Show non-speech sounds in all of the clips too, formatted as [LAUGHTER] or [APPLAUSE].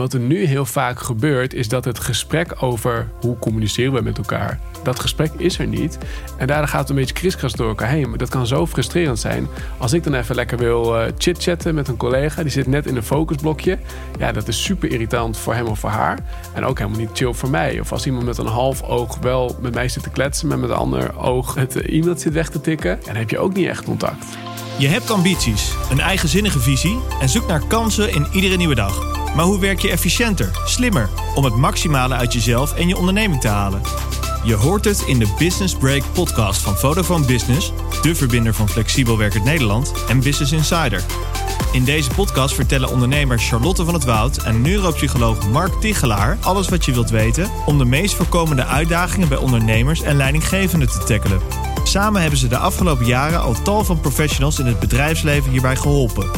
Wat er nu heel vaak gebeurt, is dat het gesprek over hoe communiceren we met elkaar, dat gesprek is er niet. En daardoor gaat het een beetje kriskras door elkaar heen. Maar dat kan zo frustrerend zijn. Als ik dan even lekker wil uh, chit-chatten met een collega, die zit net in een focusblokje. Ja, dat is super irritant voor hem of voor haar. En ook helemaal niet chill voor mij. Of als iemand met een half oog wel met mij zit te kletsen, maar met een ander oog het e-mail zit weg te tikken, dan heb je ook niet echt contact. Je hebt ambities, een eigenzinnige visie en zoekt naar kansen in iedere nieuwe dag. Maar hoe werk je efficiënter, slimmer, om het maximale uit jezelf en je onderneming te halen? Je hoort het in de Business Break podcast van Vodafone Business, de verbinder van Flexibel Werkend Nederland en Business Insider. In deze podcast vertellen ondernemers Charlotte van het Woud en neuropsycholoog Mark Tichelaar alles wat je wilt weten om de meest voorkomende uitdagingen bij ondernemers en leidinggevenden te tackelen. Samen hebben ze de afgelopen jaren al tal van professionals in het bedrijfsleven hierbij geholpen.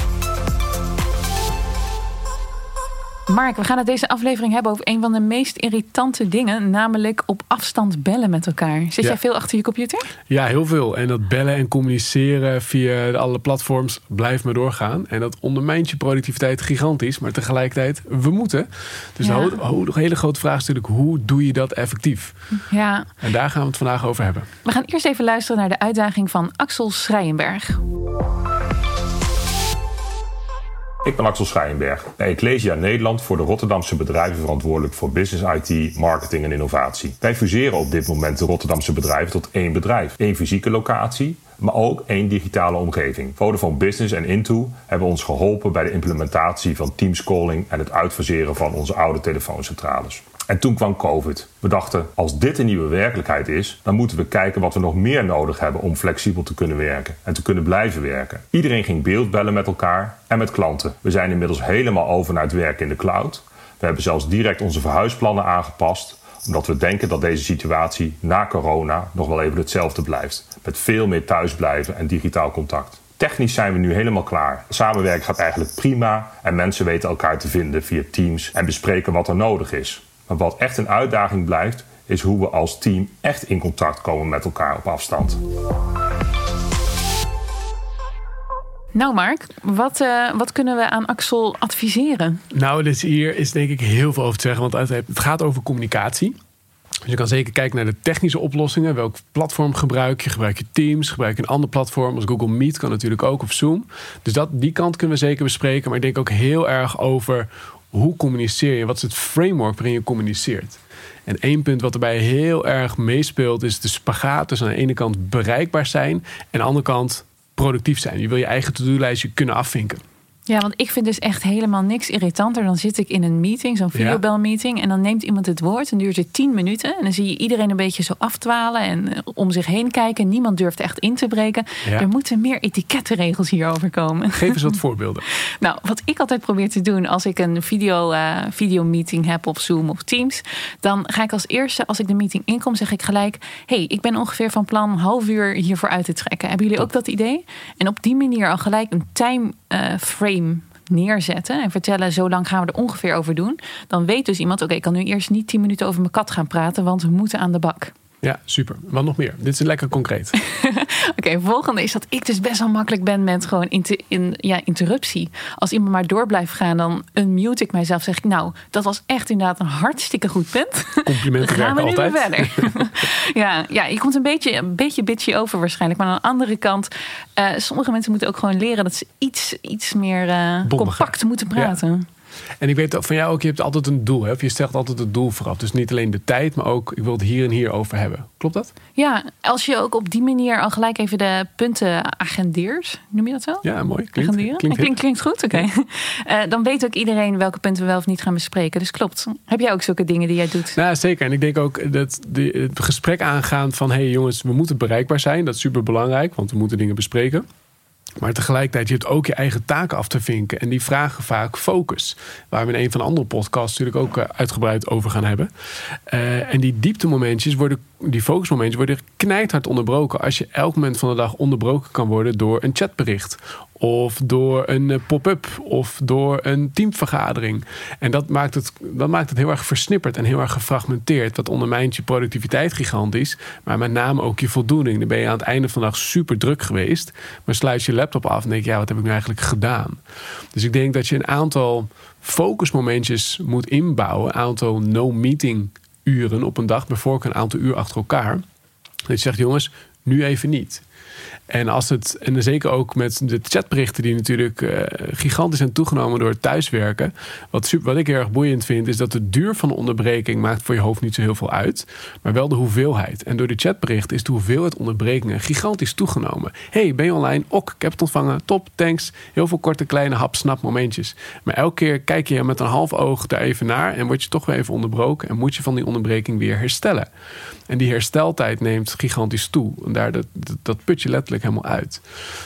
Mark, we gaan het deze aflevering hebben over een van de meest irritante dingen, namelijk op afstand bellen met elkaar. Zit jij veel achter je computer? Ja, heel veel. En dat bellen en communiceren via alle platforms blijft maar doorgaan. En dat ondermijnt je productiviteit gigantisch, maar tegelijkertijd, we moeten. Dus ja. de hele grote vraag is natuurlijk, hoe doe je dat effectief? Ja. En daar gaan we het vandaag over hebben. We gaan eerst even luisteren naar de uitdaging van Axel Schrijenberg. Ik ben Axel Schijnberg bij Ecclesia Nederland voor de Rotterdamse bedrijven verantwoordelijk voor business IT, marketing en innovatie. Wij fuseren op dit moment de Rotterdamse bedrijven tot één bedrijf. één fysieke locatie, maar ook één digitale omgeving. Vodafone Business en Into hebben ons geholpen bij de implementatie van Teams calling en het uitfaseren van onze oude telefooncentrales. En toen kwam COVID. We dachten, als dit een nieuwe werkelijkheid is, dan moeten we kijken wat we nog meer nodig hebben om flexibel te kunnen werken en te kunnen blijven werken. Iedereen ging beeldbellen met elkaar en met klanten. We zijn inmiddels helemaal over naar het werken in de cloud. We hebben zelfs direct onze verhuisplannen aangepast, omdat we denken dat deze situatie na corona nog wel even hetzelfde blijft. Met veel meer thuisblijven en digitaal contact. Technisch zijn we nu helemaal klaar. Samenwerken gaat eigenlijk prima en mensen weten elkaar te vinden via Teams en bespreken wat er nodig is. Maar wat echt een uitdaging blijft, is hoe we als team echt in contact komen met elkaar op afstand. Nou, Mark, wat, uh, wat kunnen we aan Axel adviseren? Nou, dus hier is denk ik heel veel over te zeggen, want het gaat over communicatie. Dus je kan zeker kijken naar de technische oplossingen. Welk platform gebruik je? Gebruik je Teams? Gebruik je een ander platform? Als Google Meet kan natuurlijk ook, of Zoom. Dus dat, die kant kunnen we zeker bespreken. Maar ik denk ook heel erg over hoe communiceer je? Wat is het framework waarin je communiceert? En één punt wat erbij heel erg meespeelt is de spagaat tussen aan de ene kant bereikbaar zijn en aan de andere kant productief zijn. Je wil je eigen to-do-lijstje kunnen afvinken. Ja, want ik vind dus echt helemaal niks irritanter. Dan zit ik in een meeting, zo'n videobelmeeting. En dan neemt iemand het woord en duurt het tien minuten. En dan zie je iedereen een beetje zo afdwalen en eh, om zich heen kijken. Niemand durft echt in te breken. Er moeten meer etikettenregels hierover komen. Geef eens wat [LAUGHS] voorbeelden. nou, wat ik altijd probeer te doen als ik een video, uh, videomeeting heb op Zoom of Teams. Dan ga ik als eerste, als ik de meeting inkom, zeg ik gelijk... hey, ik ben ongeveer van plan een half uur hiervoor uit te trekken. Hebben jullie ook dat idee? En op die manier al gelijk een time uh, frame neerzetten en vertellen, zo lang gaan we er ongeveer over doen. Dan weet dus iemand, oké, ik kan nu eerst niet tien minuten over mijn kat gaan praten, want we moeten aan de bak. Ja, super. Wat nog meer? Dit is lekker concreet. [LAUGHS] Oké, volgende is dat ik dus best wel makkelijk ben met gewoon in, ja, interruptie. Als iemand maar door blijft gaan, dan unmute ik mijzelf. Zeg ik, nou, dat was echt inderdaad een hartstikke goed punt. Complimenten gaan we nu altijd. verder. [LAUGHS] ja, ja, je komt een beetje, een beetje bitchy over waarschijnlijk. Maar aan de andere kant, uh, sommige mensen moeten ook gewoon leren dat ze iets, iets meer uh, compact moeten praten. Ja. En ik weet van jou ook, je hebt altijd een doel. Hè? Of je stelt altijd het doel vooraf. Dus niet alleen de tijd, maar ook ik wil het hier en hier over hebben. Klopt dat? Ja, als je ook op die manier al gelijk even de punten agendeert. Noem je dat zo? Ja, mooi. Klinkt, klinkt, klinkt, klinkt, goed, oké. [LAUGHS] Eh, dan weet ook iedereen welke punten we wel of niet gaan bespreken. Dus klopt. Heb jij ook zulke dingen die jij doet? Nou, zeker. En ik denk ook dat het gesprek aangaan van... hé hey jongens, we moeten bereikbaar zijn. Dat is super belangrijk, want we moeten dingen bespreken. Maar tegelijkertijd, je hebt ook je eigen taken af te vinken. En die vragen vaak focus. Waar we in een van de andere podcasts natuurlijk ook eh, uitgebreid over gaan hebben. Uh, en die dieptemomentjes worden, die focusmomentjes worden knijthard onderbroken. Als je elk moment van de dag onderbroken kan worden door een chatbericht of door een eh, pop-up of door een teamvergadering. En dat maakt, het, dat maakt het heel erg versnipperd en heel erg gefragmenteerd. Dat ondermijnt je productiviteit gigantisch, maar met name ook je voldoening. Dan ben je aan het einde van de dag super druk geweest, maar sluit je laptop af en denk je, ja, wat heb ik nu eigenlijk gedaan? Dus ik denk dat je een aantal focusmomentjes moet inbouwen, een aantal no-meeting uren op een dag, bijvoorbeeld een aantal uur achter elkaar. Dat je zegt, jongens, nu even niet. En, als het, en zeker ook met de chatberichten die natuurlijk uh, gigantisch zijn toegenomen door het thuiswerken. Wat, super, wat ik heel erg boeiend vind, is dat de duur van de onderbreking maakt voor je hoofd niet zo heel veel uit. Maar wel de hoeveelheid. En door de chatberichten is de hoeveelheid onderbrekingen gigantisch toegenomen. hey, ben je online? Ok, ik heb het ontvangen. Top, thanks. Heel veel korte, kleine hap-snap momentjes. Maar elke keer kijk je met een half oog daar even naar en word je toch weer even onderbroken. En moet je van die onderbreking weer herstellen. En die hersteltijd neemt gigantisch toe. En daar dat, dat put je letterlijk helemaal uit.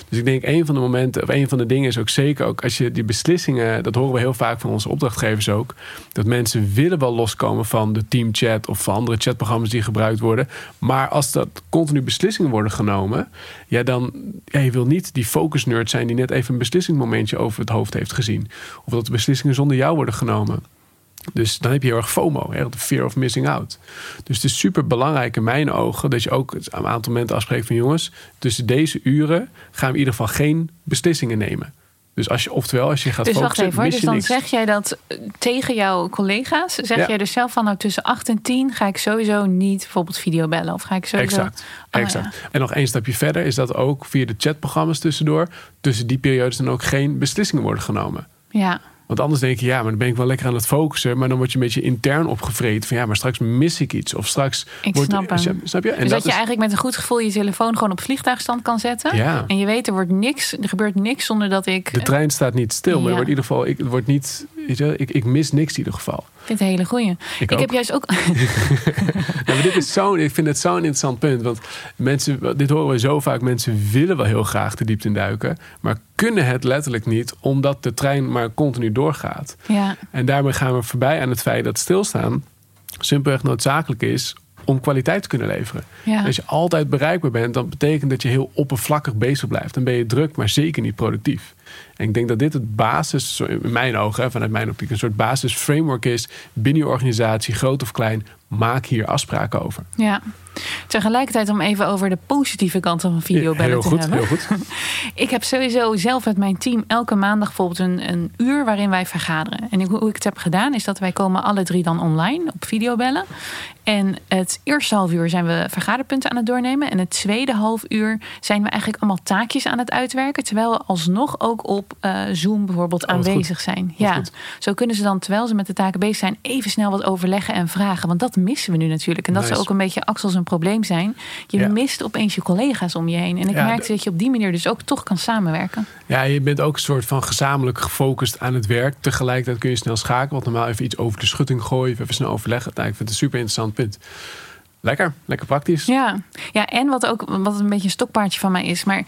Dus ik denk een van de momenten, of een van de dingen is ook zeker ook als je die beslissingen, dat horen we heel vaak van onze opdrachtgevers ook, dat mensen willen wel loskomen van de teamchat of van andere chatprogramma's die gebruikt worden. Maar als dat continu beslissingen worden genomen, ja, dan ja, je wil niet die focus zijn die net even een beslissingmomentje over het hoofd heeft gezien. Of dat de beslissingen zonder jou worden genomen. Dus dan heb je heel erg FOMO, hè, de fear of missing out. Dus het is super belangrijk in mijn ogen dat je ook een aantal momenten afspreekt van jongens, tussen deze uren gaan we in ieder geval geen beslissingen nemen. Dus als je, oftewel, als je gaat dus focussen, wacht even, Dus dan niks. zeg jij dat eh, tegen jouw collega's? Zeg Ja. jij dus zelf van nou tussen 8 en 10 ga ik sowieso niet bijvoorbeeld video bellen? Of ga ik sowieso... Exact. Oh, exact. En nog één stapje verder is dat ook via de chatprogramma's tussendoor, tussen die periodes dan ook geen beslissingen worden genomen. Ja. Want anders denk je, ja, maar dan ben ik wel lekker aan het focussen. Maar dan word je een beetje intern opgevreten. Van ja, maar straks mis ik iets. Of straks. Ik wordt, snap hem. Snap je? En dus dat, je is- eigenlijk met een goed gevoel je telefoon gewoon op vliegtuigstand kan zetten. Ja. En je weet, er wordt niks, er gebeurt niks zonder dat ik. De trein staat niet stil, maar Ja. er wordt in ieder geval, ik, het wordt niet, je, ik, ik mis niks in ieder geval. Ik vind het een hele goeie. Ik, heb juist ook. [LAUGHS] [LAUGHS] Dit is zo, ik vind het zo'n interessant punt. Want mensen, dit horen we zo vaak. Mensen willen wel heel graag de diepte induiken. Maar kunnen het letterlijk niet, omdat de trein maar continu doorgaat. ja, En daarmee gaan we voorbij aan het feit dat stilstaan simpelweg noodzakelijk is om kwaliteit te kunnen leveren. ja. Als je altijd bereikbaar bent, dan betekent dat je heel oppervlakkig bezig blijft. Dan ben je druk, maar zeker niet productief. En ik denk dat dit het basis, in mijn ogen, vanuit mijn optiek, een soort basisframework is binnen je organisatie, groot of klein. Maak hier afspraken over. ja. Tegelijkertijd om even over de positieve kanten van videobellen te goed, hebben. heel goed. [LAUGHS] Ik heb sowieso zelf met mijn team elke maandag bijvoorbeeld een, een uur waarin wij vergaderen. En ik- hoe ik het heb gedaan is dat wij komen alle drie dan online op videobellen. En het eerste half uur zijn we vergaderpunten aan het doornemen. En het tweede half uur zijn we eigenlijk allemaal taakjes aan het uitwerken. Terwijl we alsnog ook op eh, Zoom bijvoorbeeld Oh, aanwezig zijn. Ja, zo kunnen ze dan terwijl ze met de taken bezig zijn even snel wat overleggen en vragen. Want dat missen we nu natuurlijk. En dat Nice. zou ook een beetje Axel zijn probleem zijn. Je Ja. mist opeens je collega's om je heen. En ik Ja, merkte dat je op die manier dus ook toch kan samenwerken. Ja, je bent ook een soort van gezamenlijk gefocust aan het werk. Tegelijkertijd kun je snel schakelen. Want normaal even iets over de schutting gooien. Even snel overleggen. Nou, ik vind het een super interessant punt. Lekker, lekker praktisch. Ja, ja en wat ook wat een beetje een stokpaardje van mij is. Maar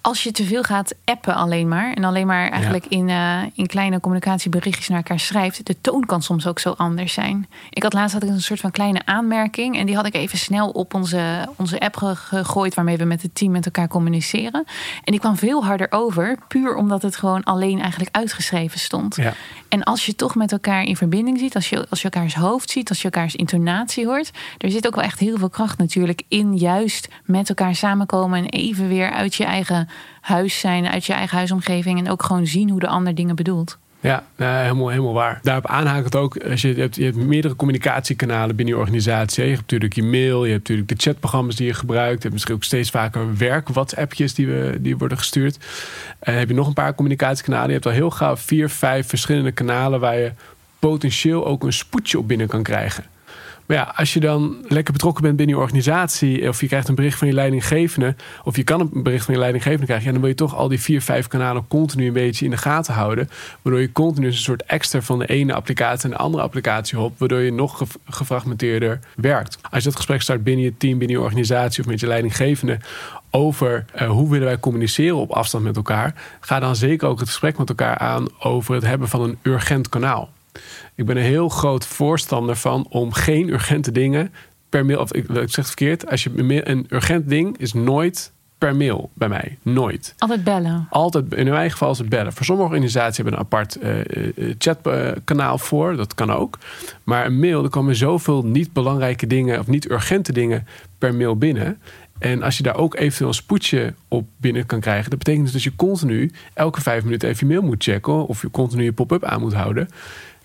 als je te veel gaat appen alleen maar. En alleen maar eigenlijk in, eh, in kleine communicatieberichtjes naar elkaar schrijft. De toon kan soms ook zo anders zijn. Ik had laatst had ik een soort van kleine aanmerking. En die had ik even snel op onze, onze app ge- gegooid. Waarmee we met het team met elkaar communiceren. En die kwam veel harder over. Puur omdat het gewoon alleen eigenlijk uitgeschreven stond. Ja. En als je toch met elkaar in verbinding ziet, als je, als je elkaars hoofd ziet, als je elkaars intonatie hoort, er zit ook wel echt heel veel kracht natuurlijk in juist met elkaar samenkomen en even weer uit je eigen huis zijn, uit je eigen huisomgeving en ook gewoon zien hoe de ander dingen bedoelt. Ja, nee, helemaal, helemaal waar. Daarop aanhakend ook, als je, hebt, je hebt meerdere communicatiekanalen binnen je organisatie. Je hebt natuurlijk je mail, je hebt natuurlijk de chatprogramma's die je gebruikt. Je hebt misschien ook steeds vaker werk-WhatsAppjes die, we, die worden gestuurd. En heb je nog een paar communicatiekanalen. Je hebt al heel gauw vier, vijf verschillende kanalen waar je potentieel ook een spoedje op binnen kan krijgen. Maar ja, als je dan lekker betrokken bent binnen je organisatie, of je krijgt een bericht van je leidinggevende, of je kan een bericht van je leidinggevende krijgen, ja, dan wil je toch al die vier, vijf kanalen continu een beetje in de gaten houden. Waardoor je continu een soort extra van de ene applicatie naar de andere applicatie hopt, waardoor je nog gef- gefragmenteerder werkt. Als je dat gesprek start binnen je team, binnen je organisatie of met je leidinggevende over eh, hoe willen wij communiceren op afstand met elkaar, ga dan zeker ook het gesprek met elkaar aan over het hebben van een urgent kanaal. Ik ben een heel groot voorstander van om geen urgente dingen per mail. Of ik, ik zeg het verkeerd. Als je een urgent ding is nooit per mail bij mij. Nooit. Altijd bellen. Altijd, in mijn geval is het bellen. Voor sommige organisaties hebben een apart uh, chatkanaal voor. Dat kan ook. Maar een mail, er komen zoveel niet belangrijke dingen... of niet urgente dingen per mail binnen. En als je daar ook eventueel een spoedje op binnen kan krijgen... dat betekent dus dat je continu elke vijf minuten even je mail moet checken... of je continu je pop-up aan moet houden.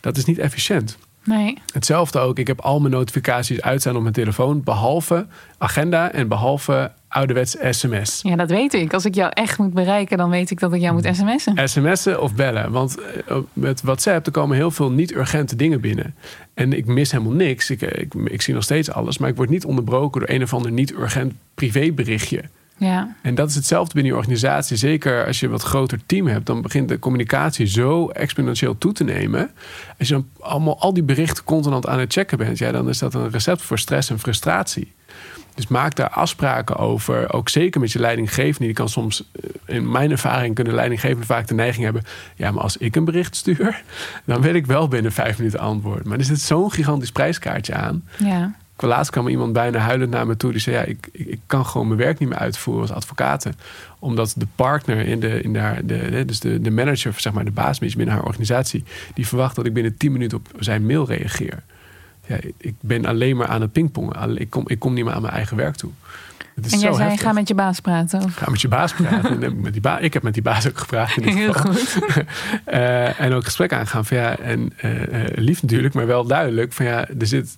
Dat is niet efficiënt. Nee. Hetzelfde ook. Ik heb al mijn notificaties uitstaan op mijn telefoon, behalve agenda en behalve ouderwets sms. Ja, dat weet ik. Als ik jou echt moet bereiken, dan weet ik dat ik jou moet sms'en. Sms'en of bellen. Want eh, met WhatsApp er komen heel veel niet-urgente dingen binnen. En ik mis helemaal niks. Ik, eh, ik, ik zie nog steeds alles, maar ik word niet onderbroken door een of ander niet-urgent privéberichtje. Ja. En dat is hetzelfde binnen je organisatie. Zeker als je een wat groter team hebt, dan begint de communicatie zo exponentieel toe te nemen. Als je dan allemaal al die berichten constant aan het checken bent, ja, dan is dat een recept voor stress en frustratie. Dus maak daar afspraken over. Ook zeker met je leidinggevende. Die kan soms, eh, in mijn ervaring, kunnen leidinggevenden vaak de neiging hebben. Ja, maar als ik een bericht stuur, [LAUGHS] dan wil ik wel binnen vijf minuten antwoorden. Maar er zit zo'n gigantisch prijskaartje aan. Ja. Laatst kwam iemand bijna huilend naar me toe. Die zei: ja, ik, ik, kan gewoon mijn werk niet meer uitvoeren als advocaat. Omdat de partner in de, in de, de, dus de, de manager, zeg maar, de baas binnen haar organisatie, die verwacht dat ik binnen 10 minuten op zijn mail reageer. Ja, ik ben alleen maar aan het pingpongen. Ik kom, ik kom niet meer aan mijn eigen werk toe. Het is en jij zei, ga met je baas praten? Of? Ga met je baas praten. [LAUGHS] met die ba ik heb met die baas ook gepraat. In Heel goed. uh, [LAUGHS] en ook gesprek aangaan. Van, ja, en uh, lief natuurlijk, maar wel duidelijk. Van, ja, er zit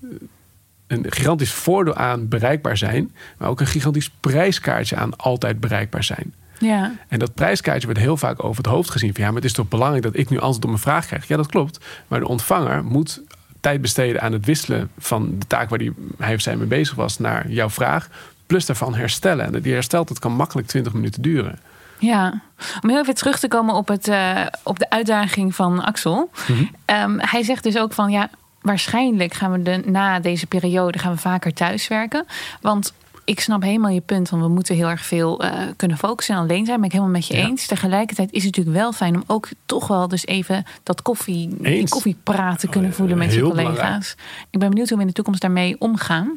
een gigantisch voordeel aan bereikbaar zijn, maar ook een gigantisch prijskaartje aan altijd bereikbaar zijn. Ja. En dat prijskaartje wordt heel vaak over het hoofd gezien. Van ja, maar het is toch belangrijk dat ik nu antwoord op mijn vraag krijg. Ja, dat klopt. Maar de ontvanger moet tijd besteden aan het wisselen van de taak waar die, hij of zij mee bezig was naar jouw vraag. Plus daarvan herstellen. En die herstelt, dat kan makkelijk 20 minuten duren. Ja, om heel even terug te komen op, het, uh, op de uitdaging van Axel. Mhm. um, hij zegt dus ook van ja, waarschijnlijk gaan we de, na deze periode gaan we vaker thuiswerken. Want ik snap helemaal je punt, want we moeten heel erg veel uh, kunnen focussen en alleen zijn. Ben ik helemaal met je Ja. eens. Tegelijkertijd is het natuurlijk wel fijn om ook toch wel dus even dat koffie, te kunnen Oh, voelen met je collega's. belangrijk. Ik ben benieuwd hoe we in de toekomst daarmee omgaan.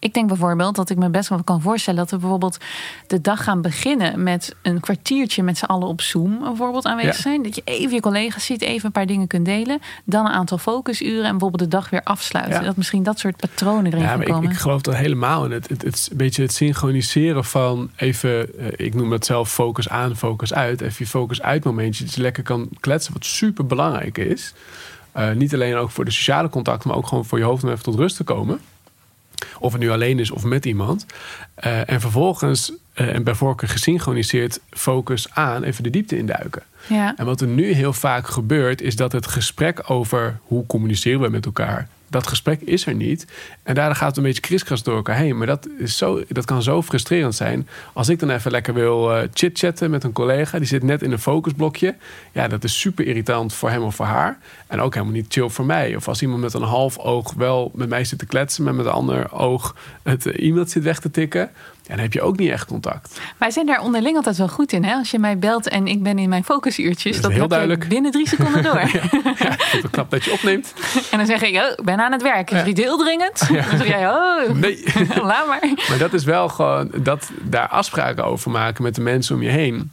Ik denk bijvoorbeeld dat ik me best wel kan voorstellen dat we bijvoorbeeld de dag gaan beginnen met een kwartiertje met z'n allen op Zoom bijvoorbeeld aanwezig Ja. zijn. Dat je even je collega's ziet, even een paar dingen kunt delen. Dan een aantal focusuren en bijvoorbeeld de dag weer afsluiten. Ja. Dat misschien dat soort patronen erin Ja, maar ik, komen. ik geloof er helemaal in. Het, het, het, een beetje het synchroniseren van even, eh, ik noem dat zelf focus aan, focus uit. Even je focus uit momentje. Dat je lekker kan kletsen, wat super belangrijk is. Eh, niet alleen ook voor de sociale contacten, maar ook gewoon voor je hoofd om even tot rust te komen. Of het nu alleen is of met iemand. Eh, en vervolgens, eh, en bij voorkeur gesynchroniseerd, focus aan, even de diepte induiken. Ja. En wat er nu heel vaak gebeurt, is dat het gesprek over hoe communiceren we met elkaar. Dat gesprek is er niet. En daardoor gaat het een beetje kriskras door elkaar heen. Maar dat, is zo, dat kan zo frustrerend zijn. Als ik dan even lekker wil eh chit-chatten met een collega. Die zit net in een focusblokje. Ja, dat is super irritant voor hem of voor haar. En ook helemaal niet chill voor mij. Of als iemand met een half oog wel met mij zit te kletsen. Maar met een ander oog het eh, e-mail zit weg te tikken. Ja, dan heb je ook niet echt contact. Wij zijn daar onderling altijd wel goed in. Hè? Als je mij belt en ik ben in mijn focusuurtjes, Dat is dat heel duidelijk. binnen drie seconden door. [LAUGHS] Ja, het knap dat je opneemt. [LAUGHS] En dan zeg ik, oh, ik ben aan het werk. Is niet heel dringend? Dan zeg jij, oh, Nee. [LAUGHS] laat maar. Maar dat is wel gewoon dat daar afspraken over maken met de mensen om je heen.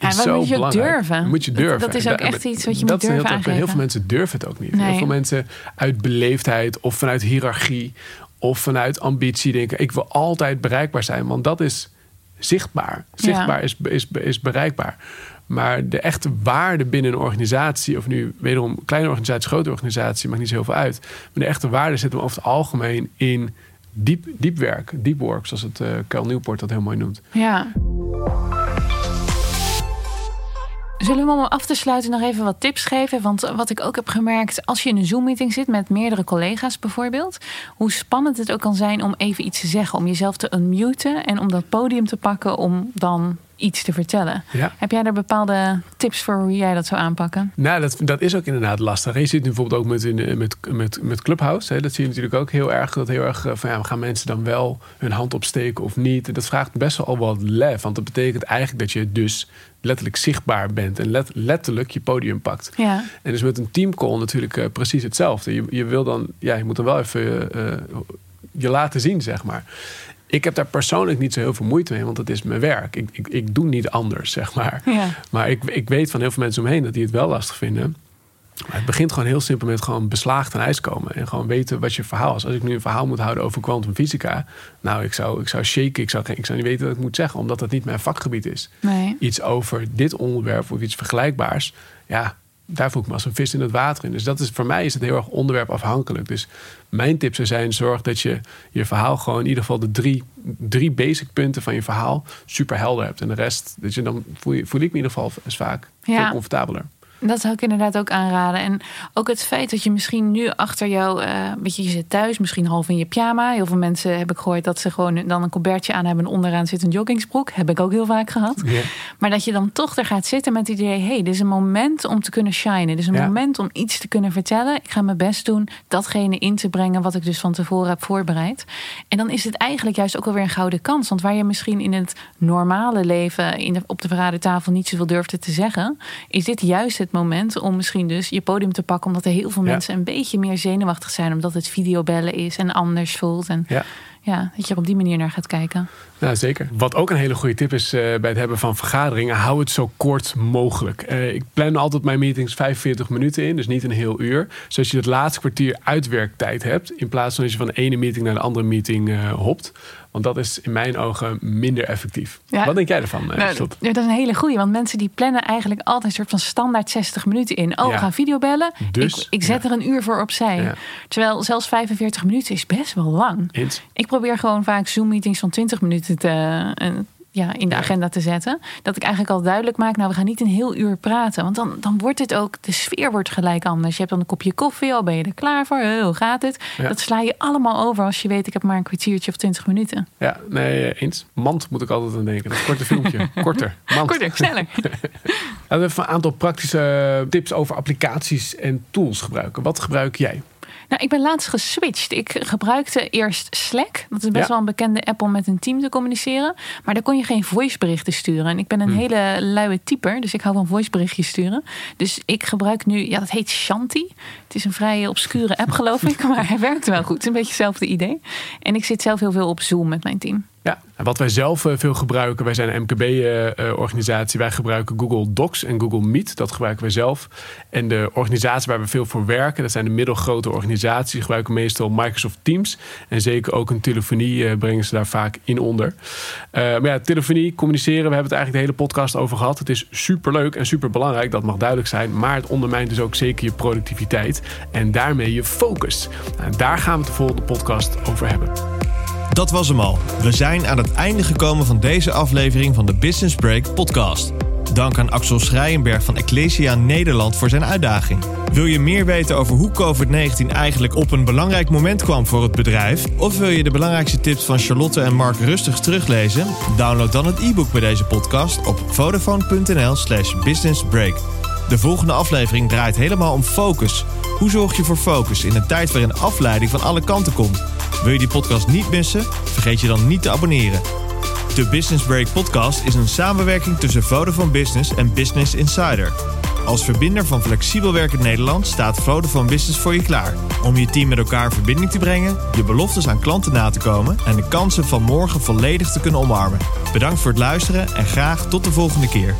Ja, zo moet je belangrijk. durven. Moet je Dat- durven. dat is En ook echt iets wat je dat moet heel durven erg- Heel veel mensen durven het ook niet. Nee. Heel veel mensen uit beleefdheid of vanuit hiërarchie of vanuit ambitie denken: ik wil altijd bereikbaar zijn, want dat is zichtbaar. Zichtbaar is, is, is bereikbaar. Maar de echte waarde binnen een organisatie, of nu wederom kleine organisatie, grote organisatie, maakt niet zo heel veel uit. Maar de echte waarde zit hem over het algemeen in diep, diep werk, deep work, zoals het eh Carl Newport dat heel mooi noemt. Ja. Zullen we om af te sluiten nog even wat tips geven? Want wat ik ook heb gemerkt, als je in een Zoom-meeting zit met meerdere collega's bijvoorbeeld, hoe spannend het ook kan zijn om even iets te zeggen, om jezelf te unmuten en om dat podium te pakken om dan iets te vertellen. Ja. Heb jij daar bepaalde tips voor hoe jij dat zou aanpakken? Nou, dat, dat is ook inderdaad lastig. Je ziet nu bijvoorbeeld ook met, in, met, met, met Clubhouse. Hè, dat zie je natuurlijk ook heel erg. Dat heel erg eh, van ja, gaan mensen dan wel hun hand opsteken of niet? Dat vraagt best wel al wat lef. Want dat betekent eigenlijk dat je dus letterlijk zichtbaar bent en let, letterlijk je podium pakt. Ja. En dus met een teamcall natuurlijk eh, precies hetzelfde. Je, je wil dan, ja, je moet dan wel even eh, je laten zien, zeg maar. Ik heb daar persoonlijk niet zo heel veel moeite mee, want het is mijn werk. Ik, ik, ik doe niet anders, zeg maar. Ja. Maar ik, ik weet van heel veel mensen omheen dat die het wel lastig vinden. Maar het begint gewoon heel simpel met gewoon beslaagd aan ijs komen. En gewoon weten wat je verhaal is. Als ik nu een verhaal moet houden over kwantumfysica. Nou, ik zou, ik zou shaken. Ik zou, ik zou niet weten wat ik moet zeggen. Omdat dat niet mijn vakgebied is. Nee. Iets over dit onderwerp of iets vergelijkbaars. Ja, daar voel ik me als een vis in het water in. Dus dat is, voor mij is het heel erg onderwerpafhankelijk. Dus mijn tip zou zijn, zorg dat je je verhaal gewoon... in ieder geval de drie, drie basic punten van je verhaal super helder hebt. En de rest, dat je dan voel, je, voel ik me in ieder geval is vaak Ja. veel comfortabeler. Dat zou ik inderdaad ook aanraden. En ook het feit dat je misschien nu achter jou, eh weet je, je zit thuis, misschien half in je pyjama. Heel veel mensen heb ik gehoord dat ze gewoon dan een colbertje aan hebben en onderaan zit een joggingsbroek. Heb ik ook heel vaak gehad. Maar dat je dan toch er gaat zitten met het idee: hey, dit is een moment om te kunnen shinen. Dit is een Ja. moment om iets te kunnen vertellen. Ik ga mijn best doen datgene in te brengen wat ik dus van tevoren heb voorbereid. En dan is het eigenlijk juist ook alweer een gouden kans. Want waar je misschien in het normale leven in de, op de verradentafel niet zoveel durfde te zeggen, is dit juist het moment om misschien dus je podium te pakken. Omdat er heel veel Ja. mensen een beetje meer zenuwachtig zijn, omdat het videobellen is en anders voelt. En Ja. ja, dat je er op die manier naar gaat kijken. Ja, zeker. Wat ook een hele goede tip is eh, bij het hebben van vergaderingen, hou het zo kort mogelijk. Eh, ik plan altijd mijn meetings 45 minuten in, dus niet een heel uur. Zodat je het laatste kwartier uitwerktijd hebt, in plaats van dat je van de ene meeting naar de andere meeting eh, hopt. Want dat is in mijn ogen minder effectief. Ja. Wat denk jij ervan, eh, Nou, dat is een hele goeie, want mensen die plannen eigenlijk altijd een soort van standaard 60 minuten in. Oh, Ja. we gaan videobellen. Dus, ik, ik zet ja. er een uur voor opzij. Ja. Terwijl zelfs 45 minuten is best wel lang. Eens? Ik probeer gewoon vaak Zoom-meetings van 20 minuten te, eh, ja, in de agenda te zetten. Dat ik eigenlijk al duidelijk maak, nou we gaan niet een heel uur praten. Want dan, dan wordt het ook, de sfeer wordt gelijk anders. Je hebt dan een kopje koffie, al ben je er klaar voor. Hoe gaat het? Ja. Dat sla je allemaal over als je weet, ik heb maar een kwartiertje of 20 minuten. Ja, nee, eh, eens. Mand moet ik altijd aan denken. Dat korte filmpje. [LAUGHS] Korter. Mand. Korter, sneller. [LAUGHS] We even een aantal praktische tips over applicaties en tools gebruiken. Wat gebruik jij? Nou, ik ben laatst geswitcht. Ik gebruikte eerst Slack. Dat is best Ja. wel een bekende app om met een team te communiceren. Maar daar kon je geen voiceberichten sturen. En ik ben een Hmm. hele luie typer, dus ik hou van voiceberichtjes sturen. Dus ik gebruik nu, ja, dat heet Shanti. Het is een vrij obscure app, geloof ik. [LAUGHS] Maar hij werkt wel goed. Het is een beetje hetzelfde idee. En ik zit zelf heel veel op Zoom met mijn team. Ja, wat wij zelf eh, veel gebruiken, wij zijn een MKB-organisatie. wij gebruiken Google Docs en Google Meet. Dat gebruiken wij zelf. En de organisatie waar we veel voor werken, dat zijn de middelgrote organisaties. Gebruiken meestal Microsoft Teams. En zeker ook een telefonie eh, brengen ze daar vaak in onder. Eh, maar ja, telefonie, communiceren, we hebben het eigenlijk de hele podcast over gehad. Het is superleuk en super belangrijk, dat mag duidelijk zijn. Maar het ondermijnt dus ook zeker je productiviteit. En daarmee je focus. En daar gaan we het de volgende podcast over hebben. Dat was hem al. We zijn aan het einde gekomen van deze aflevering van de Business Break podcast. Dank aan Axel Schrijenberg van Ecclesia Nederland voor zijn uitdaging. Wil je meer weten over hoe COVID-19 eigenlijk op een belangrijk moment kwam voor het bedrijf? Of wil je de belangrijkste tips van Charlotte en Mark rustig teruglezen? Download dan het e-book bij deze podcast op vodafone.nl slash businessbreak. De volgende aflevering draait helemaal om focus. Hoe zorg je voor focus in een tijd waarin afleiding van alle kanten komt? Wil je die podcast niet missen? Vergeet je dan niet te abonneren. De Business Break podcast is een samenwerking tussen Vodafone Business en Business Insider. Als verbinder van flexibel werkend Nederland staat Vodafone Business voor je klaar. Om je team met elkaar in verbinding te brengen, je beloftes aan klanten na te komen en de kansen van morgen volledig te kunnen omarmen. Bedankt voor het luisteren en graag tot de volgende keer.